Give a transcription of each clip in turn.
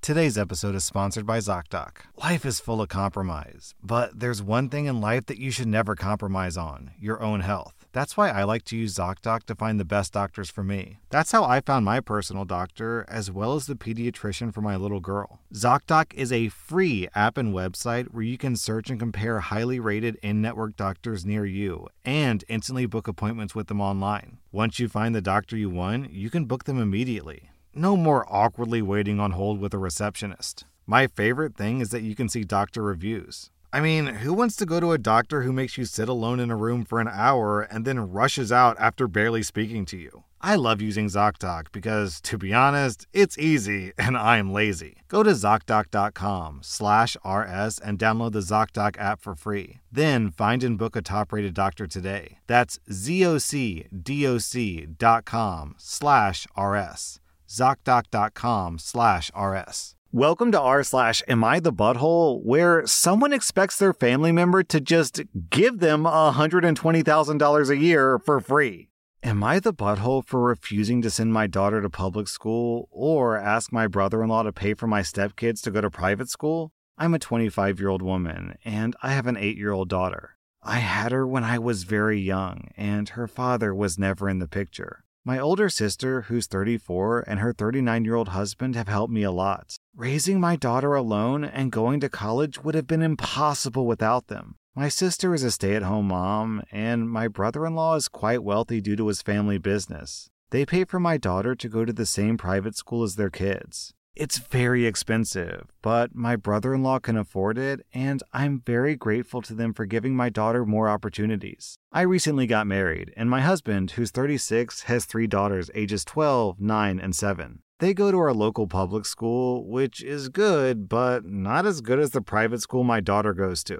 Today's episode is sponsored by ZocDoc. Life is full of compromise, but there's one thing in life that you should never compromise on your own health. That's why I like to use ZocDoc to find the best doctors for me. That's how I found my personal doctor, as well as the pediatrician for my little girl. ZocDoc is a free app and website where you can search and compare highly rated in network doctors near you and instantly book appointments with them online. Once you find the doctor you want, you can book them immediately. No more awkwardly waiting on hold with a receptionist. My favorite thing is that you can see doctor reviews. I mean, who wants to go to a doctor who makes you sit alone in a room for an hour and then rushes out after barely speaking to you? I love using ZocDoc because, to be honest, it's easy and I'm lazy. Go to ZocDoc.com slash RS and download the ZocDoc app for free. Then find and book a top-rated doctor today. That's ZocDoc.com slash RS. ZocDoc.com slash RS. Welcome to r slash Am I the Butthole, where someone expects their family member to just give them $120,000 a year for free. Am I the butthole for refusing to send my daughter to public school or ask my brother in law to pay for my stepkids to go to private school? I'm a 25 year old woman and I have an 8 year old daughter. I had her when I was very young, and her father was never in the picture. My older sister, who's 34, and her 39 year old husband have helped me a lot. Raising my daughter alone and going to college would have been impossible without them. My sister is a stay at home mom, and my brother in law is quite wealthy due to his family business. They pay for my daughter to go to the same private school as their kids. It's very expensive, but my brother in law can afford it, and I'm very grateful to them for giving my daughter more opportunities. I recently got married, and my husband, who's 36, has three daughters ages 12, 9, and 7. They go to our local public school, which is good, but not as good as the private school my daughter goes to.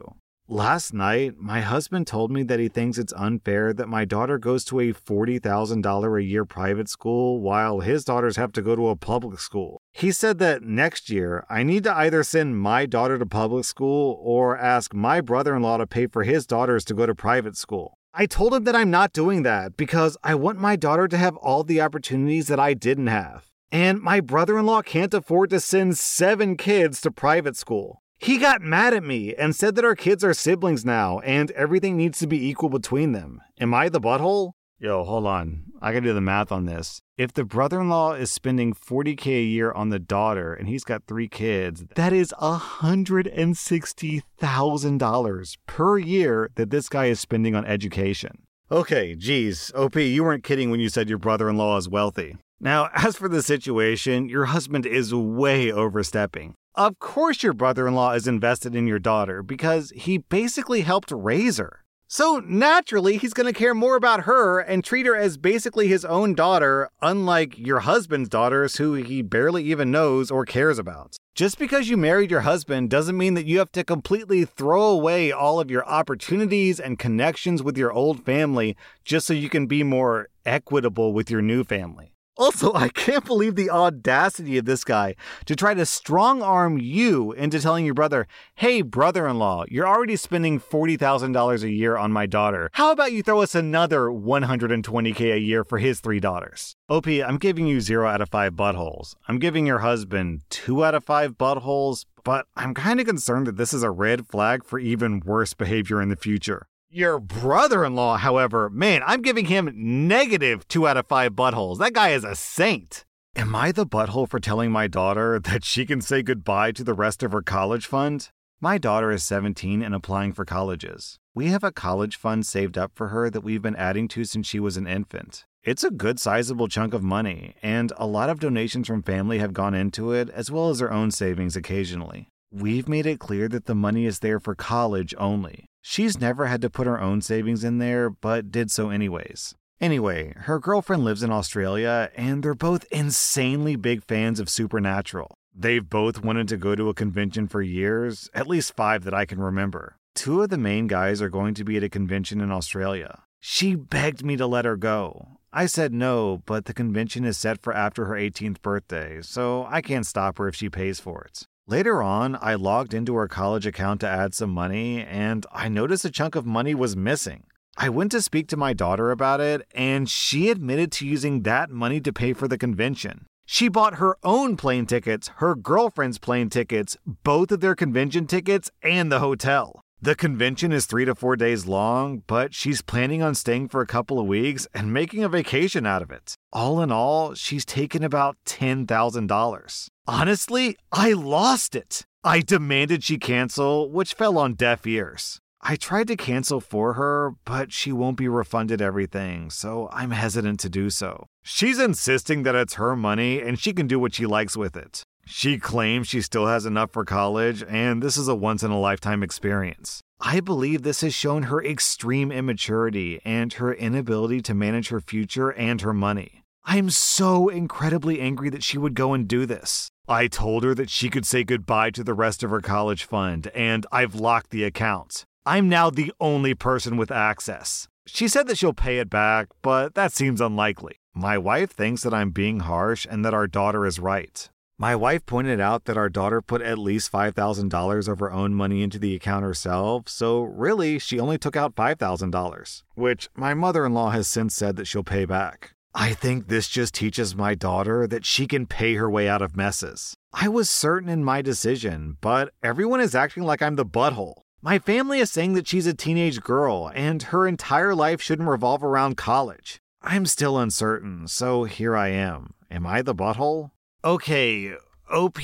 Last night, my husband told me that he thinks it's unfair that my daughter goes to a $40,000 a year private school while his daughters have to go to a public school. He said that next year, I need to either send my daughter to public school or ask my brother in law to pay for his daughters to go to private school. I told him that I'm not doing that because I want my daughter to have all the opportunities that I didn't have. And my brother in law can't afford to send seven kids to private school. He got mad at me and said that our kids are siblings now and everything needs to be equal between them. Am I the butthole? Yo, hold on. I gotta do the math on this. If the brother in law is spending 40K a year on the daughter and he's got three kids, that is $160,000 per year that this guy is spending on education. Okay, geez, OP, you weren't kidding when you said your brother in law is wealthy. Now, as for the situation, your husband is way overstepping. Of course, your brother in law is invested in your daughter because he basically helped raise her. So naturally, he's going to care more about her and treat her as basically his own daughter, unlike your husband's daughters who he barely even knows or cares about. Just because you married your husband doesn't mean that you have to completely throw away all of your opportunities and connections with your old family just so you can be more equitable with your new family. Also, I can't believe the audacity of this guy to try to strong arm you into telling your brother, hey, brother in law, you're already spending $40,000 a year on my daughter. How about you throw us another 120K a year for his three daughters? OP, I'm giving you zero out of five buttholes. I'm giving your husband two out of five buttholes, but I'm kind of concerned that this is a red flag for even worse behavior in the future. Your brother in law, however, man, I'm giving him negative two out of five buttholes. That guy is a saint. Am I the butthole for telling my daughter that she can say goodbye to the rest of her college fund? My daughter is 17 and applying for colleges. We have a college fund saved up for her that we've been adding to since she was an infant. It's a good sizable chunk of money, and a lot of donations from family have gone into it, as well as her own savings occasionally. We've made it clear that the money is there for college only. She's never had to put her own savings in there, but did so anyways. Anyway, her girlfriend lives in Australia, and they're both insanely big fans of Supernatural. They've both wanted to go to a convention for years, at least five that I can remember. Two of the main guys are going to be at a convention in Australia. She begged me to let her go. I said no, but the convention is set for after her 18th birthday, so I can't stop her if she pays for it. Later on, I logged into her college account to add some money, and I noticed a chunk of money was missing. I went to speak to my daughter about it, and she admitted to using that money to pay for the convention. She bought her own plane tickets, her girlfriend's plane tickets, both of their convention tickets, and the hotel. The convention is three to four days long, but she's planning on staying for a couple of weeks and making a vacation out of it. All in all, she's taken about $10,000. Honestly, I lost it. I demanded she cancel, which fell on deaf ears. I tried to cancel for her, but she won't be refunded everything, so I'm hesitant to do so. She's insisting that it's her money and she can do what she likes with it. She claims she still has enough for college, and this is a once in a lifetime experience. I believe this has shown her extreme immaturity and her inability to manage her future and her money. I'm so incredibly angry that she would go and do this. I told her that she could say goodbye to the rest of her college fund, and I've locked the account. I'm now the only person with access. She said that she'll pay it back, but that seems unlikely. My wife thinks that I'm being harsh and that our daughter is right. My wife pointed out that our daughter put at least $5,000 of her own money into the account herself, so really she only took out $5,000, which my mother in law has since said that she'll pay back. I think this just teaches my daughter that she can pay her way out of messes. I was certain in my decision, but everyone is acting like I'm the butthole. My family is saying that she's a teenage girl and her entire life shouldn't revolve around college. I'm still uncertain, so here I am. Am I the butthole? Okay, OP,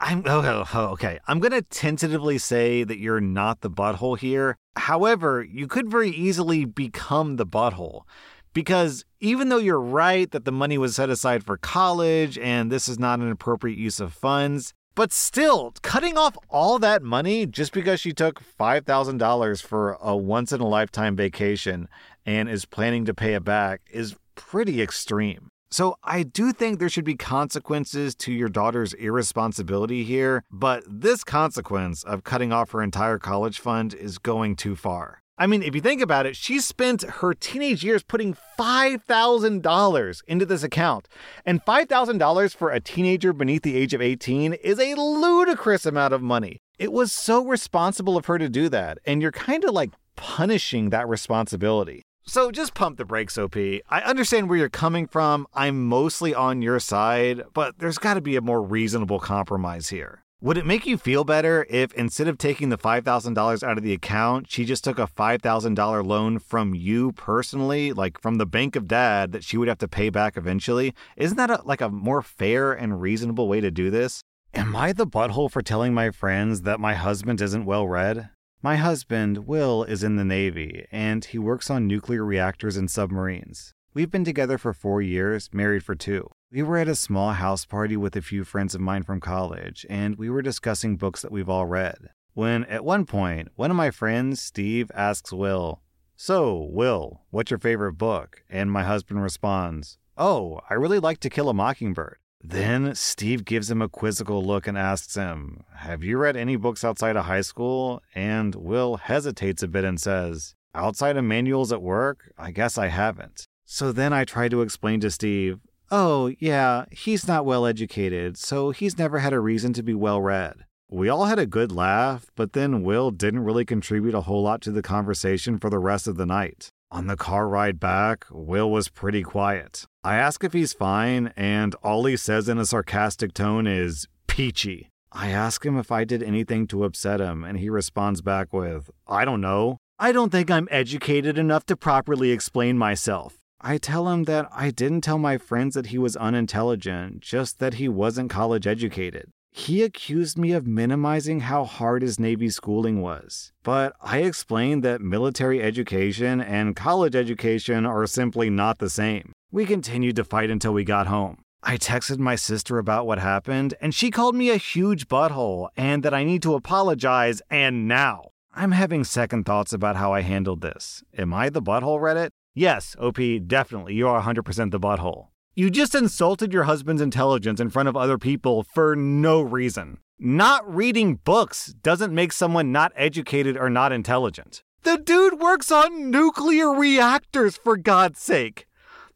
I'm oh, oh, oh, okay. I'm going to tentatively say that you're not the butthole here. However, you could very easily become the butthole. Because even though you're right that the money was set aside for college and this is not an appropriate use of funds, but still, cutting off all that money just because she took $5,000 for a once in a lifetime vacation and is planning to pay it back is pretty extreme. So I do think there should be consequences to your daughter's irresponsibility here, but this consequence of cutting off her entire college fund is going too far. I mean, if you think about it, she spent her teenage years putting $5,000 into this account. And $5,000 for a teenager beneath the age of 18 is a ludicrous amount of money. It was so responsible of her to do that, and you're kind of like punishing that responsibility. So just pump the brakes, OP. I understand where you're coming from. I'm mostly on your side, but there's got to be a more reasonable compromise here. Would it make you feel better if instead of taking the $5,000 out of the account, she just took a $5,000 loan from you personally, like from the bank of dad that she would have to pay back eventually? Isn't that a, like a more fair and reasonable way to do this? Am I the butthole for telling my friends that my husband isn't well read? My husband, Will, is in the Navy, and he works on nuclear reactors and submarines. We've been together for four years, married for two. We were at a small house party with a few friends of mine from college, and we were discussing books that we've all read. When, at one point, one of my friends, Steve, asks Will, So, Will, what's your favorite book? And my husband responds, Oh, I really like To Kill a Mockingbird. Then Steve gives him a quizzical look and asks him, Have you read any books outside of high school? And Will hesitates a bit and says, Outside of manuals at work? I guess I haven't. So then I try to explain to Steve, Oh, yeah, he's not well educated, so he's never had a reason to be well read. We all had a good laugh, but then Will didn't really contribute a whole lot to the conversation for the rest of the night. On the car ride back, Will was pretty quiet. I ask if he's fine, and all he says in a sarcastic tone is, peachy. I ask him if I did anything to upset him, and he responds back with, I don't know. I don't think I'm educated enough to properly explain myself. I tell him that I didn't tell my friends that he was unintelligent, just that he wasn't college educated. He accused me of minimizing how hard his Navy schooling was. But I explained that military education and college education are simply not the same. We continued to fight until we got home. I texted my sister about what happened, and she called me a huge butthole and that I need to apologize and now. I'm having second thoughts about how I handled this. Am I the butthole Reddit? Yes, OP, definitely. You are 100% the butthole. You just insulted your husband's intelligence in front of other people for no reason. Not reading books doesn't make someone not educated or not intelligent. The dude works on nuclear reactors, for God's sake.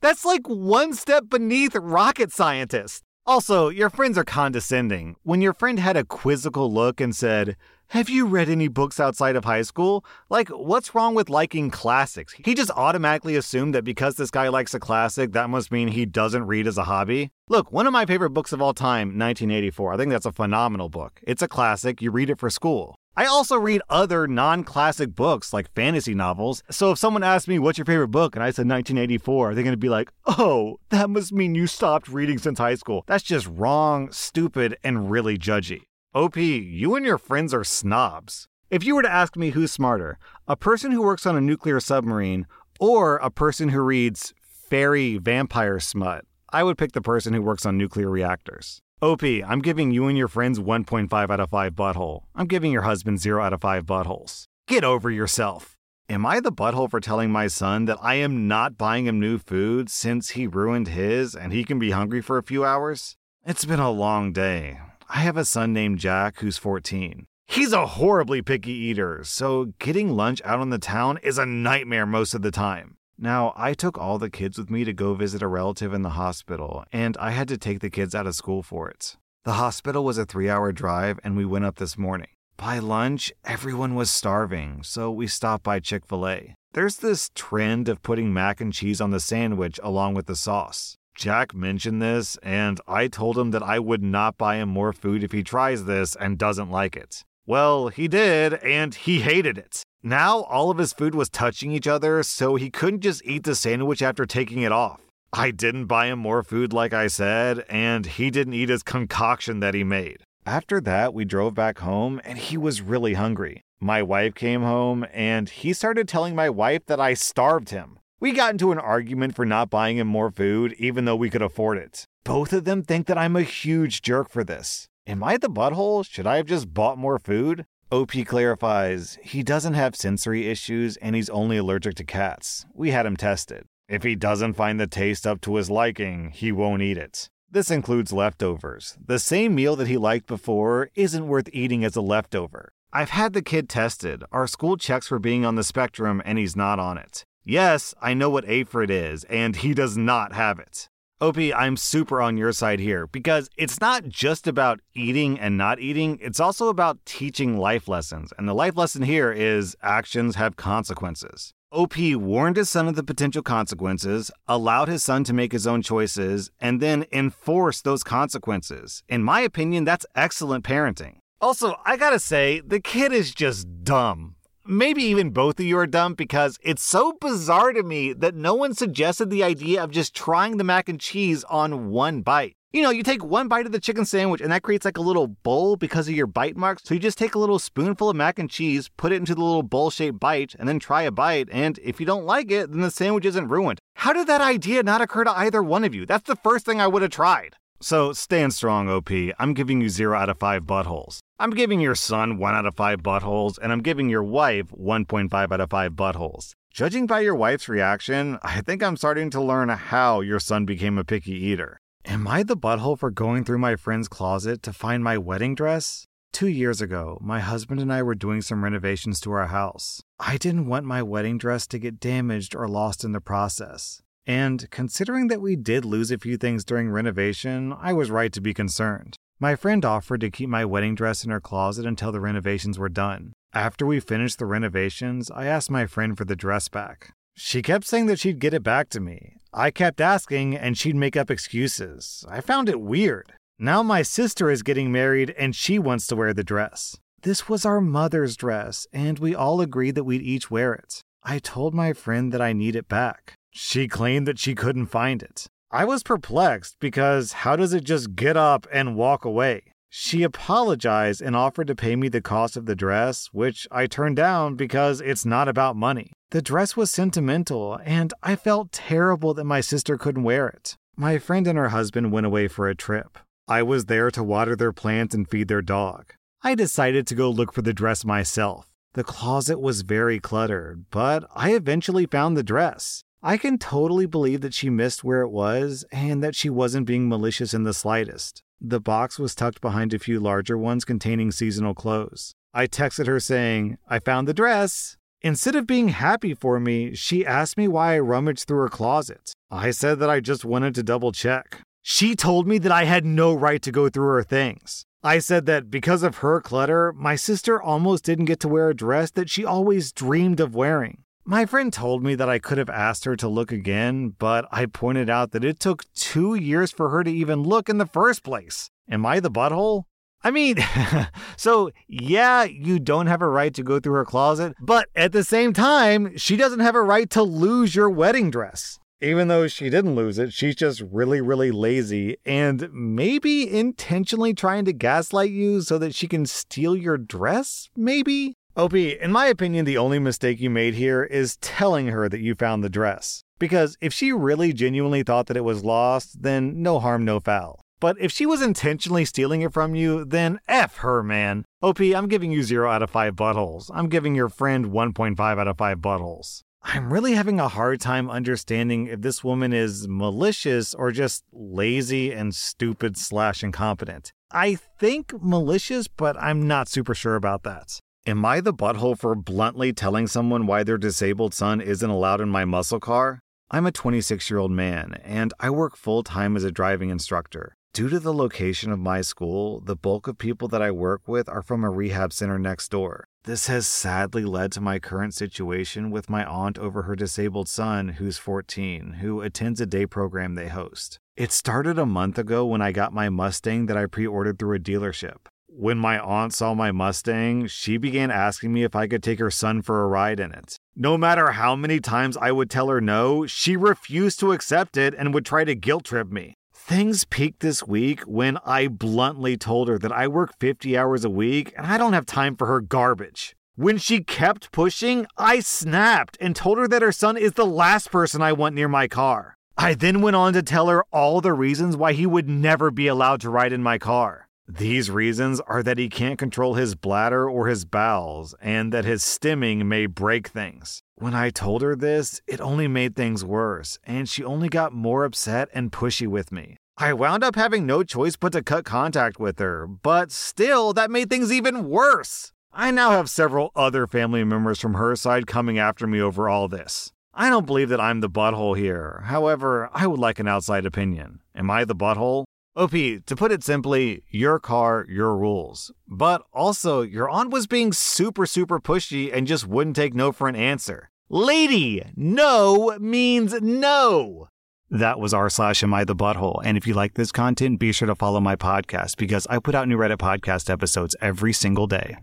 That's like one step beneath rocket scientist. Also, your friends are condescending. When your friend had a quizzical look and said, Have you read any books outside of high school? Like, what's wrong with liking classics? He just automatically assumed that because this guy likes a classic, that must mean he doesn't read as a hobby. Look, one of my favorite books of all time, 1984. I think that's a phenomenal book. It's a classic, you read it for school. I also read other non classic books like fantasy novels. So if someone asks me, What's your favorite book? and I said 1984, they're going to be like, Oh, that must mean you stopped reading since high school. That's just wrong, stupid, and really judgy. OP, you and your friends are snobs. If you were to ask me who's smarter, a person who works on a nuclear submarine or a person who reads fairy vampire smut, I would pick the person who works on nuclear reactors. OP, I'm giving you and your friends 1.5 out of 5 butthole. I'm giving your husband 0 out of 5 buttholes. Get over yourself. Am I the butthole for telling my son that I am not buying him new food since he ruined his and he can be hungry for a few hours? It's been a long day. I have a son named Jack who's 14. He's a horribly picky eater, so getting lunch out on the town is a nightmare most of the time. Now, I took all the kids with me to go visit a relative in the hospital, and I had to take the kids out of school for it. The hospital was a three hour drive, and we went up this morning. By lunch, everyone was starving, so we stopped by Chick fil A. There's this trend of putting mac and cheese on the sandwich along with the sauce. Jack mentioned this, and I told him that I would not buy him more food if he tries this and doesn't like it. Well, he did, and he hated it. Now all of his food was touching each other, so he couldn't just eat the sandwich after taking it off. I didn't buy him more food, like I said, and he didn't eat his concoction that he made. After that, we drove back home, and he was really hungry. My wife came home, and he started telling my wife that I starved him. We got into an argument for not buying him more food, even though we could afford it. Both of them think that I'm a huge jerk for this. Am I the butthole? Should I have just bought more food? OP clarifies he doesn't have sensory issues and he's only allergic to cats. We had him tested. If he doesn't find the taste up to his liking, he won't eat it. This includes leftovers. The same meal that he liked before isn't worth eating as a leftover. I've had the kid tested. Our school checks for being on the spectrum and he's not on it. Yes, I know what ARFID is, and he does not have it. OP, I'm super on your side here because it's not just about eating and not eating, it's also about teaching life lessons. And the life lesson here is actions have consequences. OP warned his son of the potential consequences, allowed his son to make his own choices, and then enforced those consequences. In my opinion, that's excellent parenting. Also, I gotta say, the kid is just dumb maybe even both of you are dumb because it's so bizarre to me that no one suggested the idea of just trying the mac and cheese on one bite. You know, you take one bite of the chicken sandwich and that creates like a little bowl because of your bite marks. So you just take a little spoonful of mac and cheese, put it into the little bowl shaped bite, and then try a bite. And if you don't like it, then the sandwich isn't ruined. How did that idea not occur to either one of you? That's the first thing I would have tried. So stand strong, OP. I'm giving you 0 out of 5 buttholes. I'm giving your son 1 out of 5 buttholes, and I'm giving your wife 1.5 out of 5 buttholes. Judging by your wife's reaction, I think I'm starting to learn how your son became a picky eater. Am I the butthole for going through my friend's closet to find my wedding dress? Two years ago, my husband and I were doing some renovations to our house. I didn't want my wedding dress to get damaged or lost in the process. And considering that we did lose a few things during renovation, I was right to be concerned. My friend offered to keep my wedding dress in her closet until the renovations were done. After we finished the renovations, I asked my friend for the dress back. She kept saying that she'd get it back to me. I kept asking, and she'd make up excuses. I found it weird. Now my sister is getting married, and she wants to wear the dress. This was our mother's dress, and we all agreed that we'd each wear it. I told my friend that I need it back. She claimed that she couldn't find it. I was perplexed because how does it just get up and walk away? She apologized and offered to pay me the cost of the dress, which I turned down because it's not about money. The dress was sentimental, and I felt terrible that my sister couldn't wear it. My friend and her husband went away for a trip. I was there to water their plants and feed their dog. I decided to go look for the dress myself. The closet was very cluttered, but I eventually found the dress. I can totally believe that she missed where it was and that she wasn't being malicious in the slightest. The box was tucked behind a few larger ones containing seasonal clothes. I texted her saying, I found the dress. Instead of being happy for me, she asked me why I rummaged through her closet. I said that I just wanted to double check. She told me that I had no right to go through her things. I said that because of her clutter, my sister almost didn't get to wear a dress that she always dreamed of wearing. My friend told me that I could have asked her to look again, but I pointed out that it took two years for her to even look in the first place. Am I the butthole? I mean, so yeah, you don't have a right to go through her closet, but at the same time, she doesn't have a right to lose your wedding dress. Even though she didn't lose it, she's just really, really lazy and maybe intentionally trying to gaslight you so that she can steal your dress, maybe? OP, in my opinion, the only mistake you made here is telling her that you found the dress. Because if she really genuinely thought that it was lost, then no harm, no foul. But if she was intentionally stealing it from you, then F her, man. OP, I'm giving you 0 out of 5 buttholes. I'm giving your friend 1.5 out of 5 buttholes. I'm really having a hard time understanding if this woman is malicious or just lazy and stupid slash incompetent. I think malicious, but I'm not super sure about that. Am I the butthole for bluntly telling someone why their disabled son isn't allowed in my muscle car? I'm a 26 year old man, and I work full time as a driving instructor. Due to the location of my school, the bulk of people that I work with are from a rehab center next door. This has sadly led to my current situation with my aunt over her disabled son, who's 14, who attends a day program they host. It started a month ago when I got my Mustang that I pre ordered through a dealership. When my aunt saw my Mustang, she began asking me if I could take her son for a ride in it. No matter how many times I would tell her no, she refused to accept it and would try to guilt trip me. Things peaked this week when I bluntly told her that I work 50 hours a week and I don't have time for her garbage. When she kept pushing, I snapped and told her that her son is the last person I want near my car. I then went on to tell her all the reasons why he would never be allowed to ride in my car. These reasons are that he can't control his bladder or his bowels, and that his stimming may break things. When I told her this, it only made things worse, and she only got more upset and pushy with me. I wound up having no choice but to cut contact with her, but still, that made things even worse. I now have several other family members from her side coming after me over all this. I don't believe that I'm the butthole here. However, I would like an outside opinion. Am I the butthole? OP, to put it simply, your car, your rules. But also, your aunt was being super, super pushy and just wouldn't take no for an answer. Lady, no means no. That was r slash am I the butthole. And if you like this content, be sure to follow my podcast because I put out new Reddit podcast episodes every single day.